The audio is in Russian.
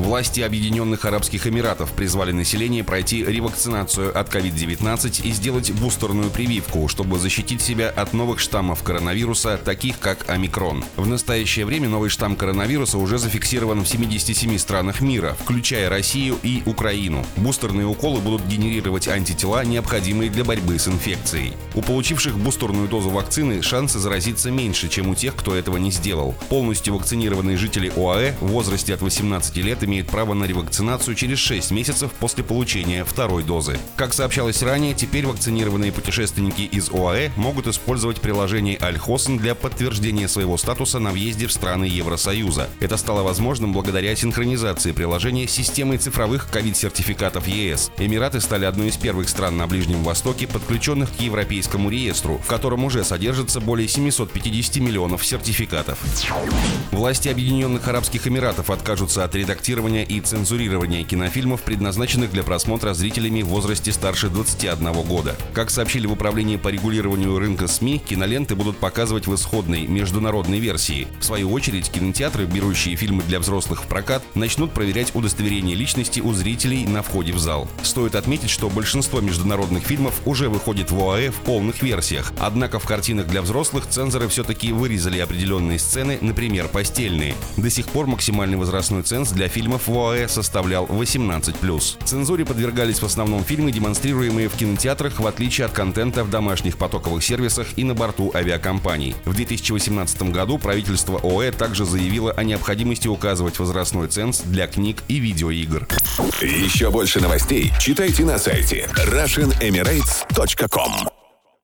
Власти Объединенных Арабских Эмиратов призвали население пройти ревакцинацию от COVID-19 и сделать бустерную прививку, чтобы защитить себя от новых штаммов коронавируса, таких как омикрон. В настоящее время новый штамм коронавируса уже зафиксирован в 77 странах мира, включая Россию и Украину. Бустерные уколы будут генерировать антитела, необходимые для борьбы с инфекцией. У получивших бустерную дозу вакцины шансы заразиться меньше, чем у тех, кто этого не сделал. Полностью вакцинированные жители ОАЭ в возрасте от 18 лет имеет право на ревакцинацию через 6 месяцев после получения второй дозы. Как сообщалось ранее, теперь вакцинированные путешественники из ОАЭ могут использовать приложение Альхосен для подтверждения своего статуса на въезде в страны Евросоюза. Это стало возможным благодаря синхронизации приложения с системой цифровых ковид-сертификатов ЕС. Эмираты стали одной из первых стран на Ближнем Востоке, подключенных к Европейскому реестру, в котором уже содержится более 750 миллионов сертификатов. Власти Объединенных Арабских Эмиратов откажутся от редактирования редактирования и цензурирования кинофильмов, предназначенных для просмотра зрителями в возрасте старше 21 года. Как сообщили в Управлении по регулированию рынка СМИ, киноленты будут показывать в исходной международной версии. В свою очередь, кинотеатры, берущие фильмы для взрослых в прокат, начнут проверять удостоверение личности у зрителей на входе в зал. Стоит отметить, что большинство международных фильмов уже выходит в ОАЭ в полных версиях. Однако в картинах для взрослых цензоры все-таки вырезали определенные сцены, например, постельные. До сих пор максимальный возрастной ценз для фильма фильмов в ОАЭ составлял 18+. Цензуре подвергались в основном фильмы, демонстрируемые в кинотеатрах, в отличие от контента в домашних потоковых сервисах и на борту авиакомпаний. В 2018 году правительство ОАЭ также заявило о необходимости указывать возрастной ценз для книг и видеоигр. Еще больше новостей читайте на сайте RussianEmirates.com